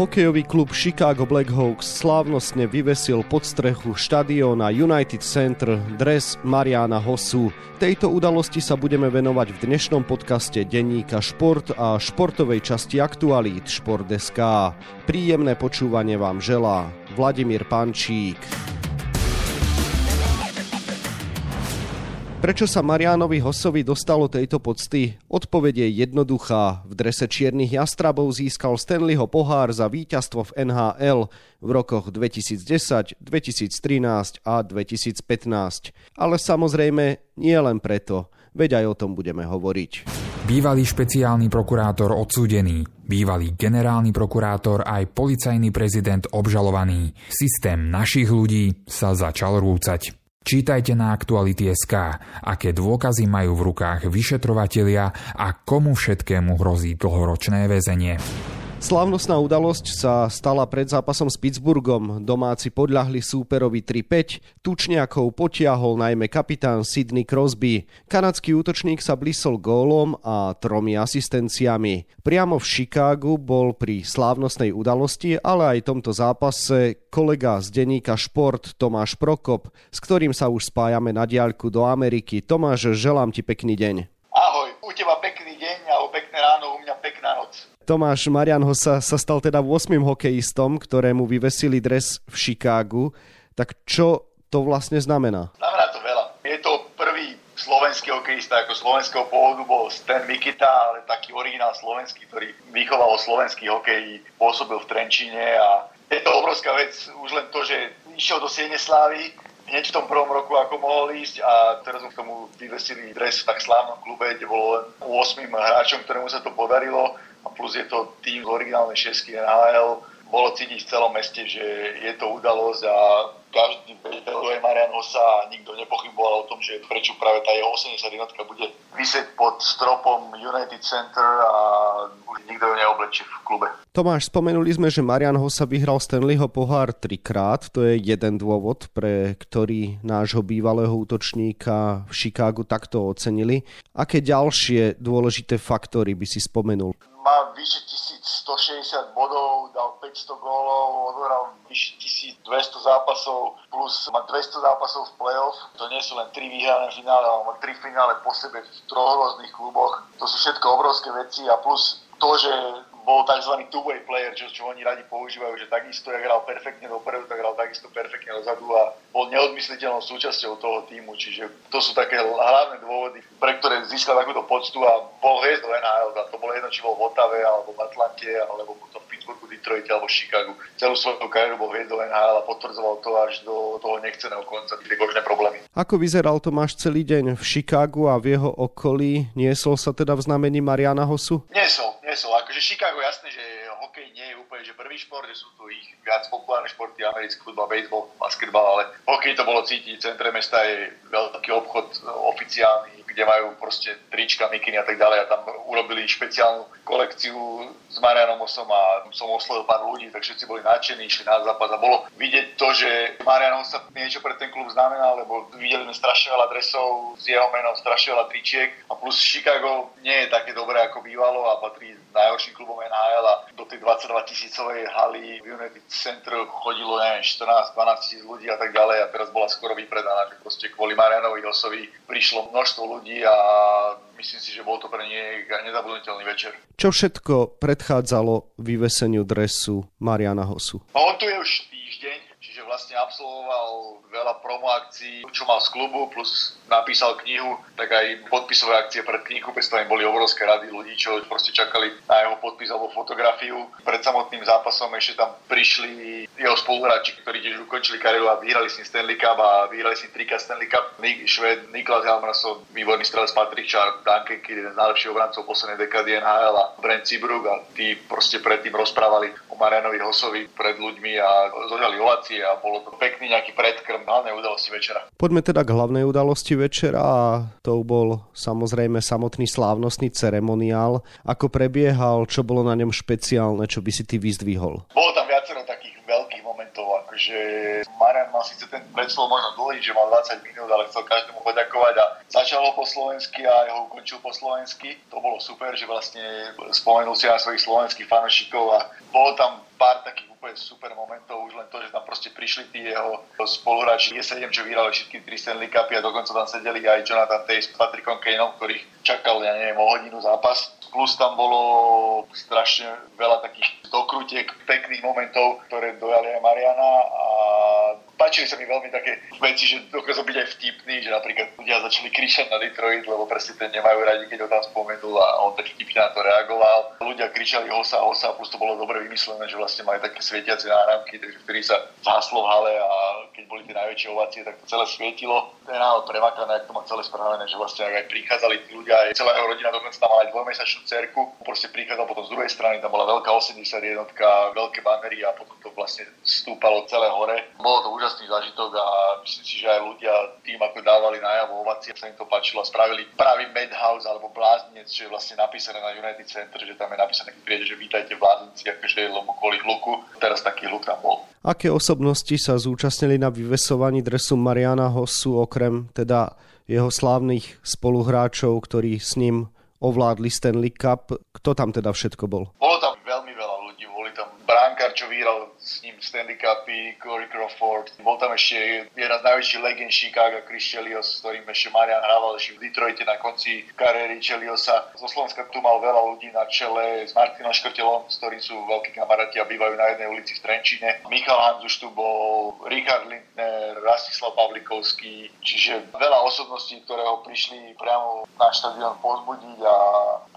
Hokejový klub Chicago Blackhawks slávnostne vyvesil pod strechu štadióna United Center dres Mariana Hosu. Tejto udalosti sa budeme venovať v dnešnom podcaste denníka Šport a športovej časti aktualít Šport.sk. Príjemné počúvanie vám želá Vladimír Pančík. Prečo sa Marianovi Hosovi dostalo tejto pocty? Odpoveď je jednoduchá. V drese čiernych jastrabov získal Stanleyho pohár za víťazstvo v NHL v rokoch 2010, 2013 a 2015. Ale samozrejme nie len preto, veď aj o tom budeme hovoriť. Bývalý špeciálny prokurátor odsúdený, bývalý generálny prokurátor aj policajný prezident obžalovaný. Systém našich ľudí sa začal rúcať. Čítajte na Aktuality.sk, aké dôkazy majú v rukách vyšetrovatelia a komu všetkému hrozí dlhoročné väzenie. Slavnostná udalosť sa stala pred zápasom s Pittsburghom. Domáci podľahli súperovi 3-5. Tučniakov potiahol najmä kapitán Sidney Crosby. Kanadský útočník sa blisol gólom a tromi asistenciami. Priamo v Chicagu bol pri slávnostnej udalosti, ale aj tomto zápase kolega z denníka Šport Tomáš Prokop, s ktorým sa už spájame na diaľku do Ameriky. Tomáš, želám ti pekný deň. Tomáš Marian Hosa sa stal teda 8. hokejistom, ktorému vyvesili dres v Chicagu. Tak čo to vlastne znamená? Znamená to veľa. Je to prvý slovenský hokejista, ako slovenského pôvodu bol Stan Mikita, ale taký originál slovenský, ktorý vychoval slovenský hokej, pôsobil v Trenčíne a je to obrovská vec už len to, že išiel do Siene Slávy, hneď v tom prvom roku, ako mohol ísť a teraz mu k tomu vyvesili dres v tak slávnom klube, kde bolo len 8 hráčom, ktorému sa to podarilo a plus je to tým z originálnej šesky NHL. Bolo cítiť v celom meste, že je to udalosť a každý vedel, je Marian Hosa a nikto nepochyboval o tom, že prečo práve tá jeho 80 jednotka bude vysieť pod stropom United Center a už nikto ju neoblečí v klube. Tomáš, spomenuli sme, že Marian Hosa vyhral Stanleyho pohár trikrát. To je jeden dôvod, pre ktorý nášho bývalého útočníka v Chicagu takto ocenili. Aké ďalšie dôležité faktory by si spomenul? Má vyše 1160 bodov, dal 500 gólov, odohral vyše 1200 zápasov, plus má 200 zápasov v play-off. To nie sú len 3 výhrané finále, ale má 3 finále po sebe v troch rôznych kluboch. To sú všetko obrovské veci a plus to, že bol tzv. two-way player, čo, čo oni radi používajú, že takisto, jak hral perfektne dopredu, tak hral takisto perfektne dozadu a bol neodmysliteľnou súčasťou toho týmu, čiže to sú také hlavné dôvody, pre ktoré získal takúto poctu a bol hviezdou NHL, a to bolo jedno, či bol v Otave, alebo v Atlante, alebo to v Pittsburghu, Detroite alebo Chicagu. Celú svoju kariéru bol hviezdou NHL a potvrdzoval to až do toho nechceného konca, tie kožné problémy. Ako vyzeral Tomáš celý deň v Chicagu a v jeho okolí? Niesol sa teda v znamení Mariana Hosu? Niesol, niesol. Akože Chicago jasné, že hokej nie je úplne že prvý šport, že sú tu ich viac populárne športy, americký futbal, baseball, basketbal, ale hokej to bolo cítiť, v centre mesta je veľký obchod oficiálny, kde majú proste trička, mikiny a tak ďalej a tam urobili špeciálnu kolekciu s Marianom Osom a som oslovil pár ľudí, tak všetci boli nadšení, išli na zápas a bolo vidieť to, že Marian Osa niečo pre ten klub znamená, lebo videli sme strašne veľa dresov s jeho menom, strašne veľa tričiek a plus Chicago nie je také dobré ako bývalo a patrí najhorším klubom NHL a do tej 22 tisícovej haly v United Center chodilo, neviem, 14-12 tisíc ľudí a tak ďalej a teraz bola skoro vypredaná, že proste kvôli Marianovi Osovi prišlo množstvo ľudí a myslím si, že bol to pre nej nezabudnutelný večer. Čo všetko predchádzalo vyveseniu dresu Mariana Hosu? On tu je už vlastne absolvoval veľa promo akcií, čo mal z klubu, plus napísal knihu, tak aj podpisové akcie pred knihu, predstavím boli obrovské rady ľudí, čo proste čakali na jeho podpis alebo fotografiu. Pred samotným zápasom ešte tam prišli jeho spoluhráči, ktorí tiež ukončili kariéru a vyhrali si Stanley Cup a vyhrali si trika Stanley Cup. Nik, Šved, Niklas Helmerson, výborný strelec Patrick Char, Duncan Kidd, jeden z najlepších obrancov poslednej dekady NHL a Brent Seabrook a tí proste predtým rozprávali o Marianovi Hosovi pred ľuďmi a zožali ovacie a bolo to pekný nejaký predkrm hlavnej udalosti večera. Poďme teda k hlavnej udalosti večera a to bol samozrejme samotný slávnostný ceremoniál. Ako prebiehal, čo bolo na ňom špeciálne, čo by si ty vyzdvihol? Bolo tam viacero takých veľkých momentov, akože Marian mal síce ten predslov možno dlhý, že mal 20 minút, ale chcel každému poďakovať a začal ho po slovensky a jeho ukončil po slovensky. To bolo super, že vlastne spomenul si na svojich slovenských fanošikov a bolo tam pár takých úplne super momentov, už len to, že tam proste prišli tí jeho spoluhráči G7, čo vyhrali všetky tri Stanley Cupy a dokonca tam sedeli aj Jonathan Tays s Patrickom Kaneom, ktorých čakal, ja neviem, o hodinu zápas. Plus tam bolo strašne veľa takých dokrutiek, pekných momentov, ktoré dojali aj Mariana páčili sa mi veľmi také veci, že dokázal byť aj vtipný, že napríklad ľudia začali kričať na Detroit, lebo presne ten nemajú radi, keď ho tam spomenul a on tak vtipne na to reagoval. Ľudia kričali hosa, hosa, plus to bolo dobre vymyslené, že vlastne mali také svietiace náramky, takže vtedy sa zhaslo v hale a boli tie najväčšie ovácie, tak to celé svietilo. Náhle premakané, ak to má celé spravené, že vlastne aj prichádzali tí ľudia, aj celá jeho rodina, dokonca tam mala aj dvojmesačnú cerku, proste prichádzal potom z druhej strany, tam bola veľká 80 jednotka, veľké banery a potom to vlastne stúpalo celé hore. Bolo to úžasný zážitok a myslím si, že aj ľudia tým, ako dávali najavo ovácie, sa im to páčilo a spravili pravý Madhouse alebo bláznec, čo je vlastne napísané na United Center, že tam je napísané, keď príde, že vítajte v bláznici, akože lebo kvôli hluku. Teraz taký hluk tam bol. Aké osobnosti sa zúčastnili na vyvesovaní dresu Mariana Hossu, okrem teda jeho slávnych spoluhráčov, ktorí s ním ovládli Stanley Cup. Kto tam teda všetko bol? Bolo tam veľmi veľa ľudí. Boli tam bránkar, čo vyhral s ním Stanley Cupy, Corey Crawford. Bol tam ešte jeden z najväčších legend Chicago, Chris Chelios, s ktorým ešte Marian hrával ešte v Detroite na konci kariéry Cheliosa. Zo Slovenska tu mal veľa ľudí na čele s Martinom Škrtelom, s ktorým sú veľkí kamaráti a bývajú na jednej ulici v Trenčine. Michal Hanzuš tu bol, Richard Lindner, Rastislav Pavlikovský, čiže veľa osobností, ktoré ho prišli priamo na štadión pozbudiť a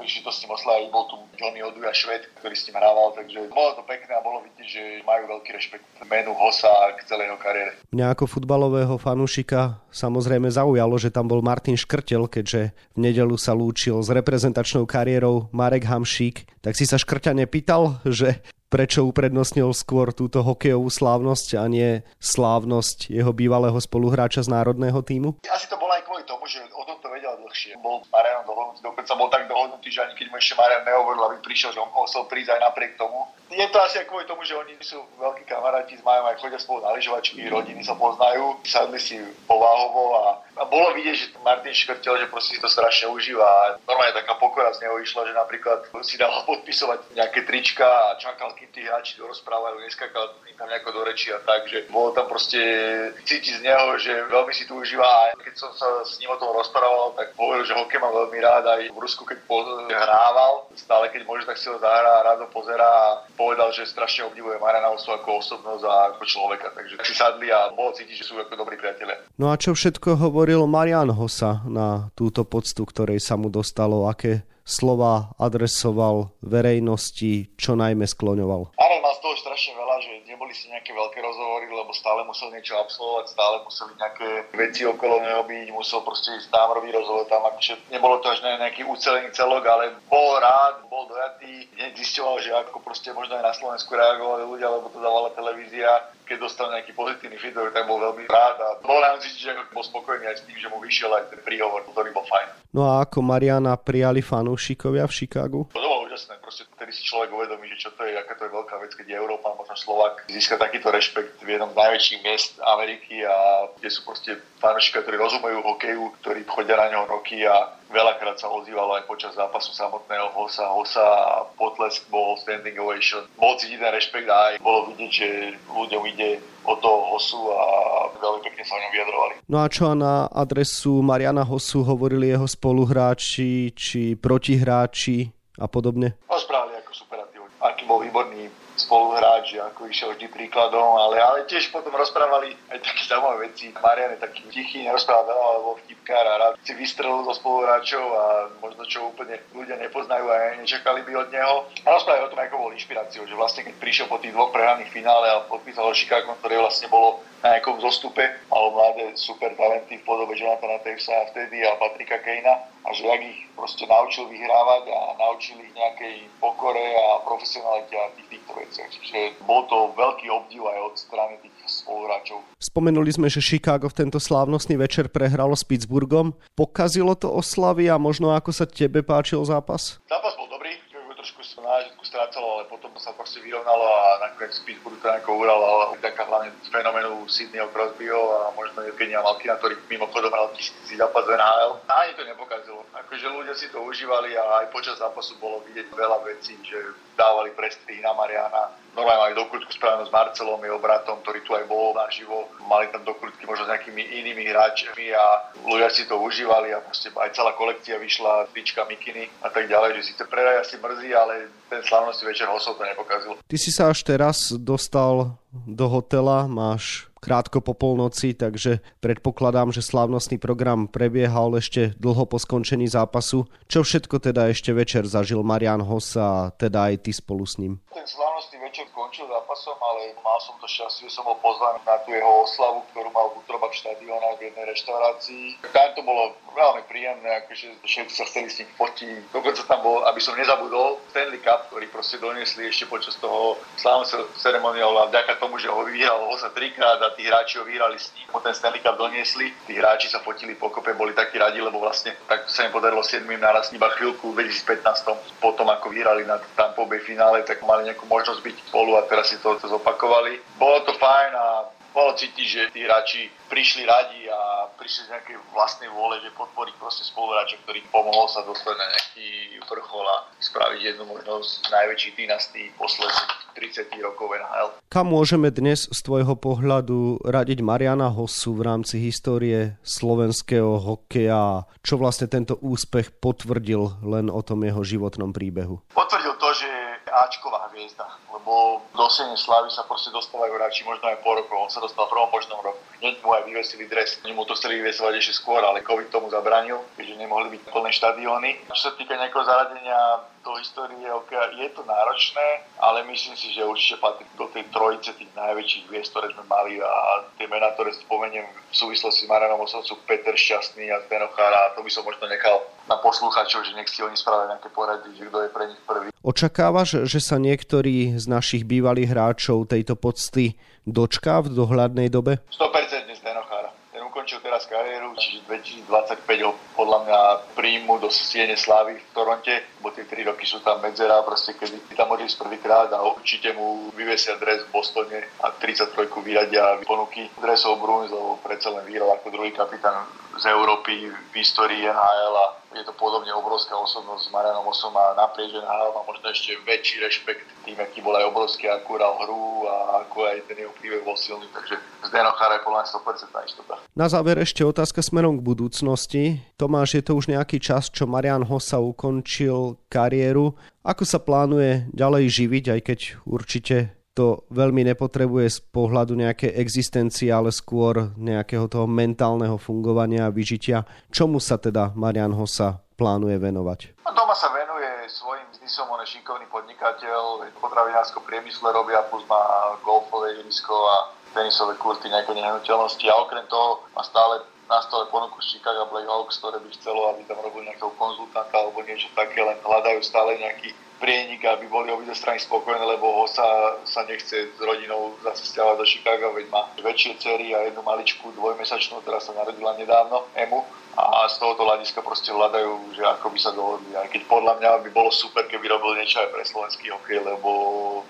prišli to s ním oslaviť. Bol tu Johnny Oduja Šved, ktorý s ním hrával, takže bolo to pekné a bolo vidieť, že majú veľký rešpekt menu Hosa k celej jeho kariére. Mňa ako futbalového fanúšika samozrejme zaujalo, že tam bol Martin Škrtel, keďže v nedelu sa lúčil s reprezentačnou kariérou Marek Hamšík. Tak si sa Škrťa nepýtal, že prečo uprednostnil skôr túto hokejovú slávnosť a nie slávnosť jeho bývalého spoluhráča z národného týmu? Asi to bolo aj kvôli tomu, že o tomto vedel dlhšie. Bol s Marianom dohodnutý, dokonca bol tak dohodnutý, že ani keď mu ešte Marian nehovoril, aby prišiel, že on musel prísť aj napriek tomu. Je to asi aj kvôli tomu, že oni sú veľkí kamaráti s Majom, aj chodia spolu na lyžovačky, rodiny sa poznajú, sadli si pováhovo a, a bolo vidieť, že Martin škrtel, že proste si to strašne užíva normálne taká pokora z neho išla, že napríklad si dal podpisovať nejaké trička a čakal, kým tí hráči dorozprávajú, neskakal im tam nejako do reči a tak, že bolo tam proste cítiť z neho, že veľmi si tu užíva a keď som sa s ním o tom rozprával, tak hovoril, že hokej má veľmi rád aj v Rusku, keď hrával, stále keď môže, tak si ho zahrá rád ho pozerá a povedal, že strašne obdivuje Mariana Osu ako osobnosť a ako človeka, takže si sadli a bolo cítiť, že sú ako dobrí priatelia. No a čo všetko hovoril Marian Hosa na túto poctu, ktorej sa mu dostalo, aké slova adresoval verejnosti, čo najmä skloňoval? Áno, mal z toho strašne veľa, že neboli si nejaké veľké rozhovory, lebo stále musel niečo absolvovať, stále museli nejaké veci okolo neho byť, musel proste ísť tam robiť rozhovor tam, akože nebolo to až nejaký ucelený celok, ale bol rád, bol dojatý, hneď zisťoval, že ako proste možno aj na Slovensku reagovali ľudia, lebo to dávala televízia, keď dostal nejaký pozitívny feedback, tak bol veľmi rád a bol nám že bol spokojný aj s tým, že mu vyšiel aj ten príhovor, ktorý bol fajn. No a ako Mariana prijali fanúšikovia v Chicagu? To bolo úžasné, proste vtedy si človek uvedomí, že čo to je, aká to je veľká vec, keď je Európa, možno Slovak získa takýto rešpekt v jednom z najväčších miest Ameriky a kde sú proste fanúšikovia, ktorí rozumejú hokeju, ktorí chodia na neho roky a veľakrát sa ozývalo aj počas zápasu samotného Hosa, Hosa a potlesk bol standing ovation. Bol cítiť ten rešpekt a aj bolo vidieť, že ľuďom ide o toho Hosu a veľmi pekne sa o ňom vyjadrovali. No a čo na adresu Mariana Hosu hovorili jeho spoluhráči či protihráči a podobne? Rozprávali ako superatívne. Aký bol výborný spoluhráč, ako išiel vždy príkladom, ale, ale tiež potom rozprávali aj také zaujímavé veci. Marian je taký tichý, nerozpráva veľa, alebo vtipkár a rád si vystrelil zo spoluhráčov a možno čo úplne ľudia nepoznajú a nečakali by od neho. A rozprávali o tom, ako bol inšpiráciou, že vlastne keď prišiel po tých dvoch prehraných finále a podpísal Chicago, ktoré vlastne bolo na nejakom zostupe, malo mladé super talenty v podobe Jonathana Tavesa vtedy a Patrika Kejna a že jak ich proste naučil vyhrávať a naučil ich nejakej pokore a profesionalite a tých týchto veciach. Čiže bol to veľký obdiv aj od strany tých spoluhráčov. Spomenuli sme, že Chicago v tento slávnostný večer prehralo s Pittsburghom. Pokazilo to oslavy a možno ako sa tebe páčil zápas? Zápas bol dobrý, trošku sa na začiatku strácalo, potom sa proste vyrovnalo a nakoniec Pittsburgh to nejako uhral, ale taká hlavne fenoménu Sydneyho Crosbyho a možno Evgenia Malkina, ktorý mimochodom hral tisíci zápas NHL. A ani to nepokazilo. Akože ľudia si to užívali a aj počas zápasu bolo vidieť veľa vecí, že dávali prestrihy na Mariana, normálne mali dokrutku spravenú s Marcelom, jeho bratom, ktorý tu aj bol naživo. Mali tam dokrutky možno s nejakými inými hráčmi a ľudia si to užívali a proste aj celá kolekcia vyšla, tyčka, mikiny a tak ďalej, že síce predaj asi mrzí, ale ten slavnostný večer hosov to nepokazil. Ty si sa až teraz dostal do hotela, máš krátko po polnoci, takže predpokladám, že slávnostný program prebiehal ešte dlho po skončení zápasu. Čo všetko teda ešte večer zažil Marian Hoss a teda aj ty spolu s ním? Ten slávnostný večer končil zápasom, ale mal som to šťastie, som bol pozvaný na tú jeho oslavu, ktorú mal v útrobách štadióna v jednej reštaurácii. Tam to bolo veľmi príjemné, akože všetci sa chceli s ním fotiť. Dokonca tam bol, aby som nezabudol, Stanley Cup, ktorý proste doniesli ešte počas toho slávneho ceremoniálu a vďaka tomu, že ho vyhral ho sa trikrát a tí hráči ho vyhrali s ním, ten Stanley Cup doniesli. Tí hráči sa fotili pokope, boli takí radi, lebo vlastne tak sa im podarilo 7 naraz iba chvíľku v 2015. Potom ako vyhrali na Bay finále, tak mali nejakú možnosť byť spolu a teraz si to, to zopakovali. Bolo to fajn a bolo cítiť, že tí hráči prišli radi a prišli z nejakej vlastnej vôle, že podporiť proste spoluhráča, ktorý pomohol sa dostať na nejaký vrchol a spraviť jednu možnosť najväčších dynastí posledných 30 rokov NHL. Kam môžeme dnes z tvojho pohľadu radiť Mariana Hossu v rámci histórie slovenského hokeja? Čo vlastne tento úspech potvrdil len o tom jeho životnom príbehu? Potvrdil to, že Ačková hviezda, lebo do Siene Slavy sa proste dostávajú hráči možno aj po roku. On sa dostal v prvom možnom roku. Hneď mu aj vyvesili dres. Oni to chceli vyvesovať ešte skôr, ale COVID tomu zabranil, keďže nemohli byť plné štadióny. Čo sa týka nejakého zaradenia do histórie hokeja je to náročné, ale myslím si, že určite patrí do tej trojice tých najväčších hviezd, ktoré sme mali a tie mená, ktoré spomeniem v súvislosti s Marianom Osom sú Peter Šťastný a Zdenochár a to by som možno nechal na poslúchačov, že nech si oni spravia nejaké porady, že kto je pre nich prvý. Očakávaš, že sa niektorí z našich bývalých hráčov tejto pocty dočká v dohľadnej dobe? 100% Zdenochár ukončil teraz kariéru, čiže 2025 ho podľa mňa príjmu do Siene Slavy v Toronte, bo tie 3 roky sú tam medzera, proste kedy tam môže ísť prvýkrát a určite mu vyvesia dres v Bostone a 33 vyradia ponuky dresov Bruins, lebo predsa len vyhral ako druhý kapitán z Európy v histórii NHL a je to podobne obrovská osobnosť s Marianom Osom a naprieč NHL má možno ešte väčší rešpekt tým, aký bol aj obrovský, akú hral hru a ako aj ten jeho príbeh bol silný, takže Zdeno Chara je podľa 100% istota. Na záver ešte otázka smerom k budúcnosti. Tomáš, je to už nejaký čas, čo Marian Hossa ukončil kariéru. Ako sa plánuje ďalej živiť, aj keď určite to veľmi nepotrebuje z pohľadu nejakej existencie, ale skôr nejakého toho mentálneho fungovania a vyžitia. Čomu sa teda Marian Hossa plánuje venovať? No, doma sa venuje svojim biznisom, on je šikovný podnikateľ, v priemysle robia, plus má golfové ihrisko a tenisové kurty, nejaké nehnuteľnosti a okrem toho má stále na stole ponuku z Chicago Blackhawks, ktoré by chcelo, aby tam robil nejakého konzultanta alebo niečo také, len hľadajú stále nejaký prienik, aby boli obidve strany spokojné, lebo ho sa, sa nechce s rodinou zase stiavať do Chicago, veď má väčšie cery a jednu maličku dvojmesačnú, ktorá sa narodila nedávno, Emu. A z tohoto hľadiska proste hľadajú, že ako by sa dohodli. Aj keď podľa mňa by bolo super, keby robil niečo aj pre slovenský hokej, lebo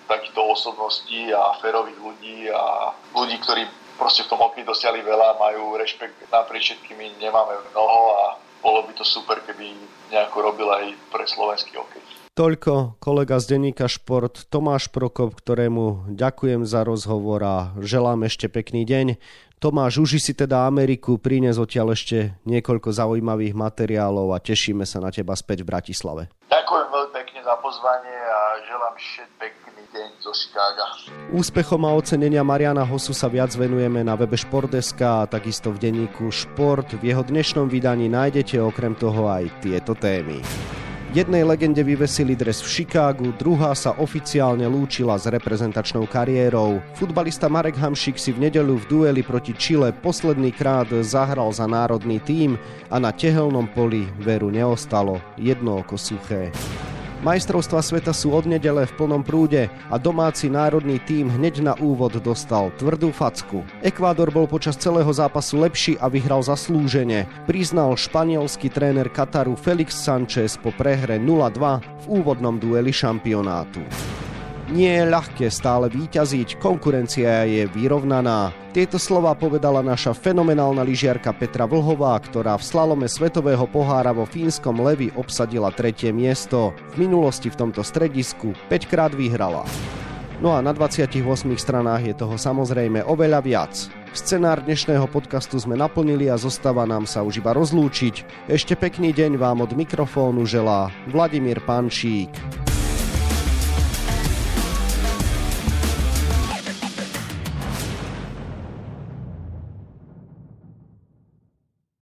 takýchto osobností a férových ľudí a ľudí, ktorí proste v tom hokeji dosiahli veľa, majú rešpekt naprieč všetkými, nemáme mnoho a bolo by to super, keby nejako robil aj pre slovenský hokej. Toľko kolega z denníka Šport Tomáš Prokop, ktorému ďakujem za rozhovor a želám ešte pekný deň. Tomáš, uži si teda Ameriku, prines odtiaľ ešte niekoľko zaujímavých materiálov a tešíme sa na teba späť v Bratislave. Ďakujem veľmi pekne za pozvanie a želám všetko pekný deň zo Chicaga. Úspechom a ocenenia Mariana Hosu sa viac venujeme na webe Športdeska a takisto v denníku Šport. V jeho dnešnom vydaní nájdete okrem toho aj tieto témy. Jednej legende vyvesili dres v Chicagu, druhá sa oficiálne lúčila s reprezentačnou kariérou. Futbalista Marek Hamšik si v nedeľu v dueli proti Chile posledný krát zahral za národný tím a na tehelnom poli veru neostalo, jedno oko suché. Majstrovstva sveta sú od nedele v plnom prúde a domáci národný tím hneď na úvod dostal tvrdú facku. Ekvádor bol počas celého zápasu lepší a vyhral zaslúžene, priznal španielský tréner Kataru Felix Sanchez po prehre 0-2 v úvodnom dueli šampionátu. Nie je ľahké stále výťaziť, konkurencia je vyrovnaná. Tieto slova povedala naša fenomenálna lyžiarka Petra Vlhová, ktorá v slalome Svetového pohára vo fínskom Levi obsadila tretie miesto. V minulosti v tomto stredisku 5 krát vyhrala. No a na 28 stranách je toho samozrejme oveľa viac. Scenár dnešného podcastu sme naplnili a zostáva nám sa už iba rozlúčiť. Ešte pekný deň vám od mikrofónu želá Vladimír Pančík.